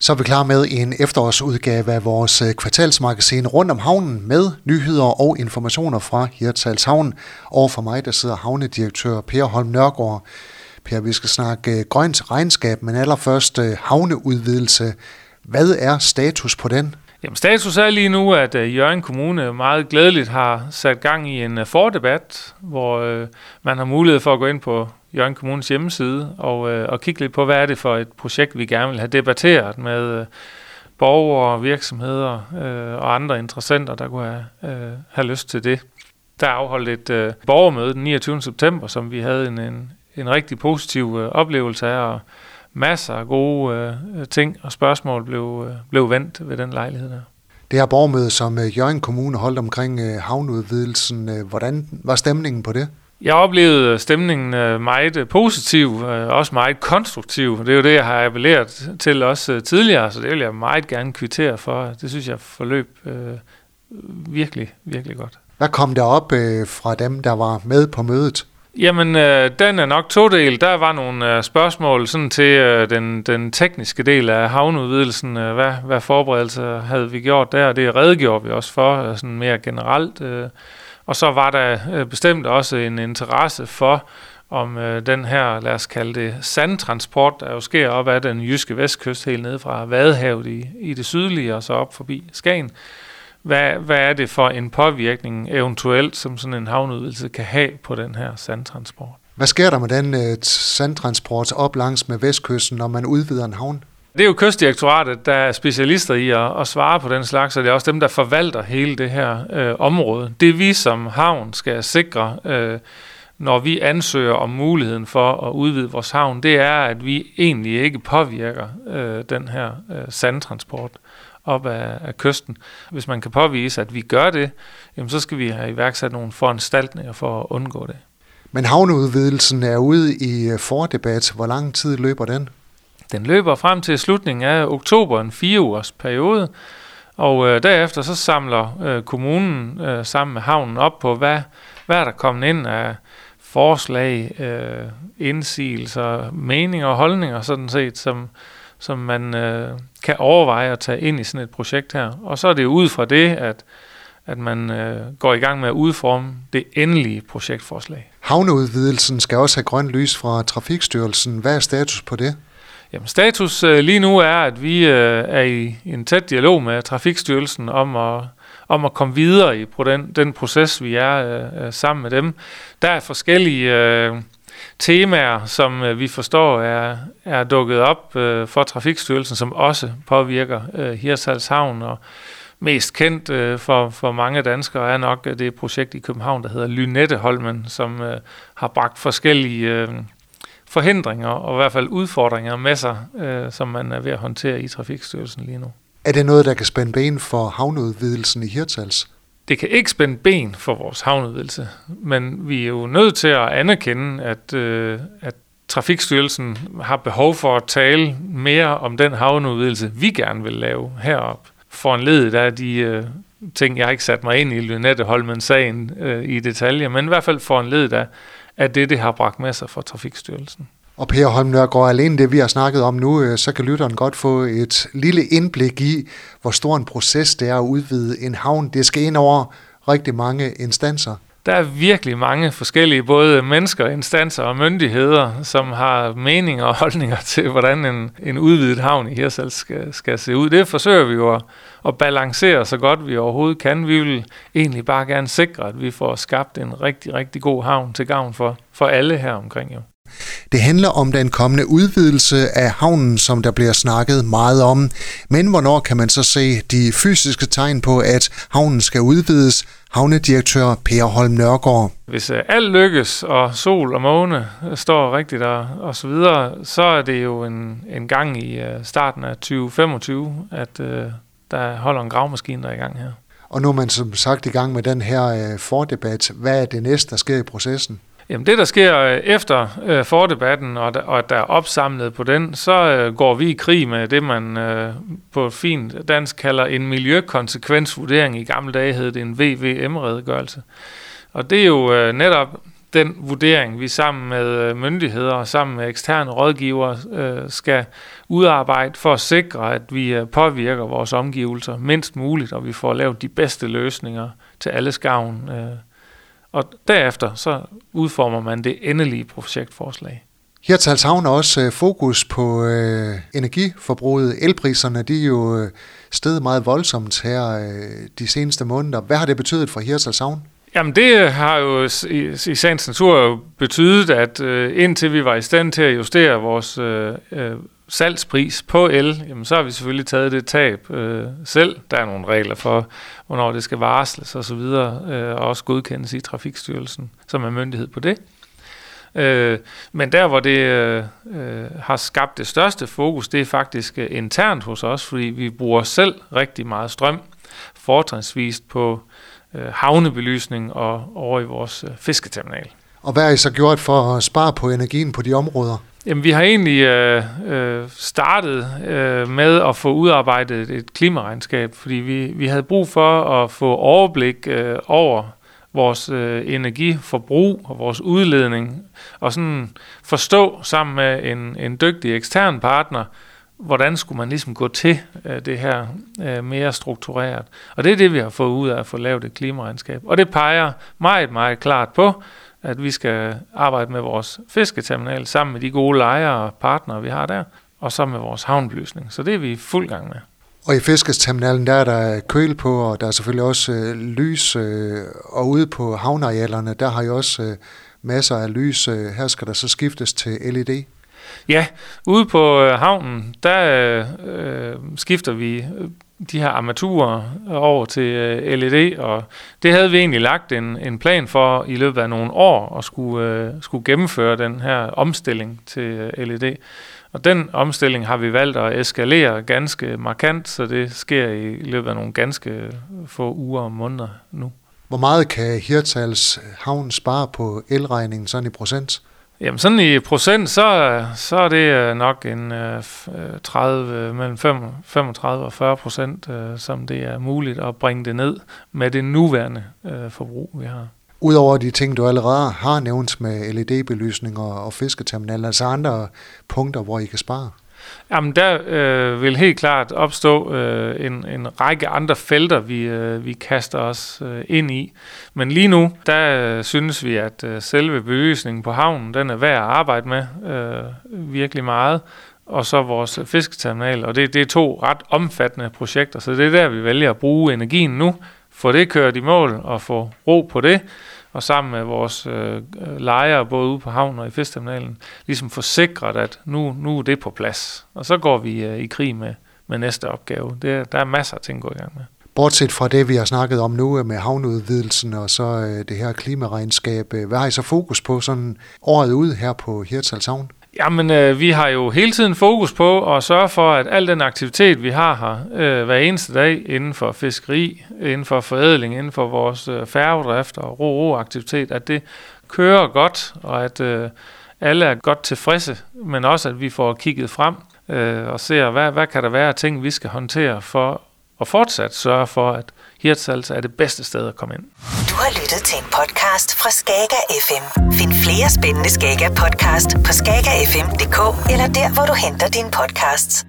Så er vi klar med en efterårsudgave af vores øh, kvartalsmagasin rundt om havnen med nyheder og informationer fra Hirtshals Havn. Og for mig, der sidder havnedirektør Per Holm Nørgaard. Per, vi skal snakke øh, grønt regnskab, men allerførst øh, havneudvidelse. Hvad er status på den? Jamen, status er lige nu, at uh, Jørgen Kommune meget glædeligt har sat gang i en uh, fordebat, hvor uh, man har mulighed for at gå ind på Jørgen Kommunes hjemmeside og, øh, og kigge lidt på, hvad er det for et projekt, vi gerne vil have debatteret med øh, borgere, virksomheder øh, og andre interessenter, der kunne have, øh, have lyst til det. Der er afholdt et øh, borgermøde den 29. september, som vi havde en, en, en rigtig positiv øh, oplevelse af, og masser af gode øh, ting og spørgsmål blev, øh, blev vendt ved den lejlighed der. Det her borgermøde, som øh, Jørgen Kommune holdt omkring øh, havneudvidelsen, øh, hvordan var stemningen på det? Jeg oplevede stemningen øh, meget positiv, øh, også meget konstruktiv. Det er jo det, jeg har appelleret til også øh, tidligere, så det vil jeg meget gerne kvittere for. Det synes jeg forløb øh, virkelig, virkelig godt. Hvad kom der op øh, fra dem, der var med på mødet? Jamen, øh, den er nok to del. Der var nogle øh, spørgsmål sådan til øh, den, den tekniske del af havneudvidelsen. Øh, hvad, hvad forberedelser havde vi gjort der? Det redegjorde vi også for øh, sådan mere generelt. Øh. Og så var der øh, bestemt også en interesse for, om øh, den her, lad os kalde det, sandtransport, der jo sker op ad den jyske vestkyst, helt ned fra Vadehavet i, i det sydlige, og så op forbi Skagen hvad, hvad er det for en påvirkning eventuelt, som sådan en havneudvidelse kan have på den her sandtransport? Hvad sker der med den øh, sandtransport op langs med vestkysten, når man udvider en havn? Det er jo kystdirektoratet, der er specialister i at, at svare på den slags, og det er også dem, der forvalter hele det her øh, område. Det vi som havn skal sikre, øh, når vi ansøger om muligheden for at udvide vores havn, det er, at vi egentlig ikke påvirker øh, den her øh, sandtransport op af, af kysten. Hvis man kan påvise, at vi gør det, jamen så skal vi have iværksat nogle foranstaltninger for at undgå det. Men havneudvidelsen er ude i fordebat. Hvor lang tid løber den? Den løber frem til slutningen af oktober, en fire ugers periode. Og øh, derefter så samler øh, kommunen øh, sammen med havnen op på, hvad, hvad er der kommet ind af forslag, øh, indsigelser, meninger og holdninger sådan set, som, som man øh, kan overveje at tage ind i sådan et projekt her. Og så er det ud fra det, at, at man øh, går i gang med at udforme det endelige projektforslag. Havneudvidelsen skal også have grønt lys fra Trafikstyrelsen. Hvad er status på det? Jamen, status øh, lige nu er, at vi øh, er i en tæt dialog med Trafikstyrelsen om at, om at komme videre i på den, den proces, vi er øh, øh, sammen med dem. Der er forskellige... Øh, temaer, som øh, vi forstår er, er dukket op øh, for Trafikstyrelsen, som også påvirker øh, Hirsals Havn, og mest kendt øh, for, for mange danskere er nok øh, det projekt i København, der hedder Lynetteholmen, som øh, har bragt forskellige øh, forhindringer og i hvert fald udfordringer med sig, øh, som man er ved at håndtere i Trafikstyrelsen lige nu. Er det noget, der kan spænde ben for havneudvidelsen i Hirtals? det kan ikke spænde ben for vores havneudvidelse, men vi er jo nødt til at anerkende, at, øh, at Trafikstyrelsen har behov for at tale mere om den havneudvidelse, vi gerne vil lave herop. For en led af de øh, ting, jeg har ikke sat mig ind i Lynette Holmen-sagen øh, i detaljer, men i hvert fald for en led af, at det, det har bragt med sig for Trafikstyrelsen. Og Per Holm Nørgaard, alene det vi har snakket om nu, øh, så kan lytteren godt få et lille indblik i, hvor stor en proces det er at udvide en havn. Det skal ind over rigtig mange instanser. Der er virkelig mange forskellige, både mennesker, instanser og myndigheder, som har meninger og holdninger til, hvordan en, en udvidet havn i Hirsals skal, skal se ud. Det forsøger vi jo at, at balancere så godt vi overhovedet kan. Vi vil egentlig bare gerne sikre, at vi får skabt en rigtig, rigtig god havn til gavn for, for alle her omkring. Jo. Det handler om den kommende udvidelse af havnen, som der bliver snakket meget om. Men hvornår kan man så se de fysiske tegn på, at havnen skal udvides? Havnedirektør Per Holm Nørgaard. Hvis øh, alt lykkes, og sol og måne står rigtigt og, og så videre, så er det jo en, en gang i øh, starten af 2025, at øh, der holder en gravmaskine, der er i gang her. Og nu er man som sagt i gang med den her fordebat. Hvad er det næste, der sker i processen? Jamen det, der sker øh, efter øh, fordebatten, og, der, og at der er opsamlet på den, så øh, går vi i krig med det, man øh, på fint dansk kalder en miljøkonsekvensvurdering. I gamle dage hed det en VVM-redegørelse. Og det er jo øh, netop den vurdering, vi sammen med øh, myndigheder og sammen med eksterne rådgivere øh, skal udarbejde for at sikre, at vi øh, påvirker vores omgivelser mindst muligt, og vi får lavet de bedste løsninger til alle gavn. Øh. Og derefter så udformer man det endelige projektforslag. Hirtals Havn er også øh, fokus på øh, energiforbruget. Elpriserne de er jo øh, steget meget voldsomt her øh, de seneste måneder. Hvad har det betydet for Hirtals Havn? Jamen det har jo i, i sagens natur betydet, at øh, indtil vi var i stand til at justere vores øh, øh, salgspris på el, jamen så har vi selvfølgelig taget det tab øh, selv. Der er nogle regler for, hvornår det skal varsles osv., øh, og også godkendes i Trafikstyrelsen, som er myndighed på det. Øh, men der, hvor det øh, øh, har skabt det største fokus, det er faktisk øh, internt hos os, fordi vi bruger selv rigtig meget strøm, fortrinsvist på øh, havnebelysning og over i vores øh, fisketerminal. Og hvad har I så gjort for at spare på energien på de områder? Jamen, vi har egentlig øh, øh, startet øh, med at få udarbejdet et klimaregnskab, fordi vi, vi havde brug for at få overblik øh, over vores øh, energiforbrug og vores udledning, og sådan forstå sammen med en, en dygtig ekstern partner, hvordan skulle man ligesom gå til øh, det her øh, mere struktureret. Og det er det, vi har fået ud af at få lavet et klimaregnskab. Og det peger meget, meget klart på, at vi skal arbejde med vores fisketerminal sammen med de gode lejere og partnere, vi har der, og så med vores havnbelysning. Så det er vi i fuld gang med. Og i fiskesterminalen, der er der køl på, og der er selvfølgelig også øh, lys, øh, og ude på havnearealerne, der har jo også øh, masser af lys. Øh, her skal der så skiftes til LED. Ja, ude på øh, havnen, der øh, skifter vi de her armaturer over til øh, LED, og det havde vi egentlig lagt en, en plan for i løbet af nogle år at skulle, øh, skulle gennemføre den her omstilling til øh, LED. Og den omstilling har vi valgt at eskalere ganske markant, så det sker i løbet af nogle ganske få uger og måneder nu. Hvor meget kan Hirtals havn spare på elregningen sådan i procent? Jamen sådan i procent, så, så er det øh, nok en øh, 30, øh, mellem 35 og 40 procent, som det er muligt at bringe det ned med det nuværende forbrug, vi har. Udover de ting, du allerede har nævnt med LED-belysning og, og fisketerminaler, altså andre punkter, hvor I kan spare? Jamen, der øh, vil helt klart opstå øh, en, en række andre felter, vi, øh, vi kaster os øh, ind i. Men lige nu, der øh, synes vi, at øh, selve belysningen på havnen, den er værd at arbejde med øh, virkelig meget. Og så vores fisketerminal, og det, det er to ret omfattende projekter, så det er der, vi vælger at bruge energien nu, få det kørt i mål og få ro på det, og sammen med vores øh, lejere, både ude på havnen og i festterminalen, ligesom forsikret, at nu, nu er det på plads. Og så går vi øh, i krig med, med næste opgave. Det, der er masser af ting at gå i gang med. Bortset fra det, vi har snakket om nu øh, med havneudvidelsen og så øh, det her klimaregnskab, øh, hvad har I så fokus på sådan året ud her på Hirtshals Havn? Jamen, øh, vi har jo hele tiden fokus på at sørge for, at al den aktivitet, vi har her øh, hver eneste dag inden for fiskeri, inden for forædling, inden for vores øh, færgedrift og ro-ro-aktivitet, at det kører godt, og at øh, alle er godt tilfredse, men også at vi får kigget frem øh, og ser, hvad, hvad kan der være af ting, vi skal håndtere for og fortsat sørge for, at Hirtshals er det bedste sted at komme ind. Du har lyttet til en podcast fra Skager FM. Find flere spændende Skager podcast på skagerfm.dk eller der, hvor du henter dine podcasts.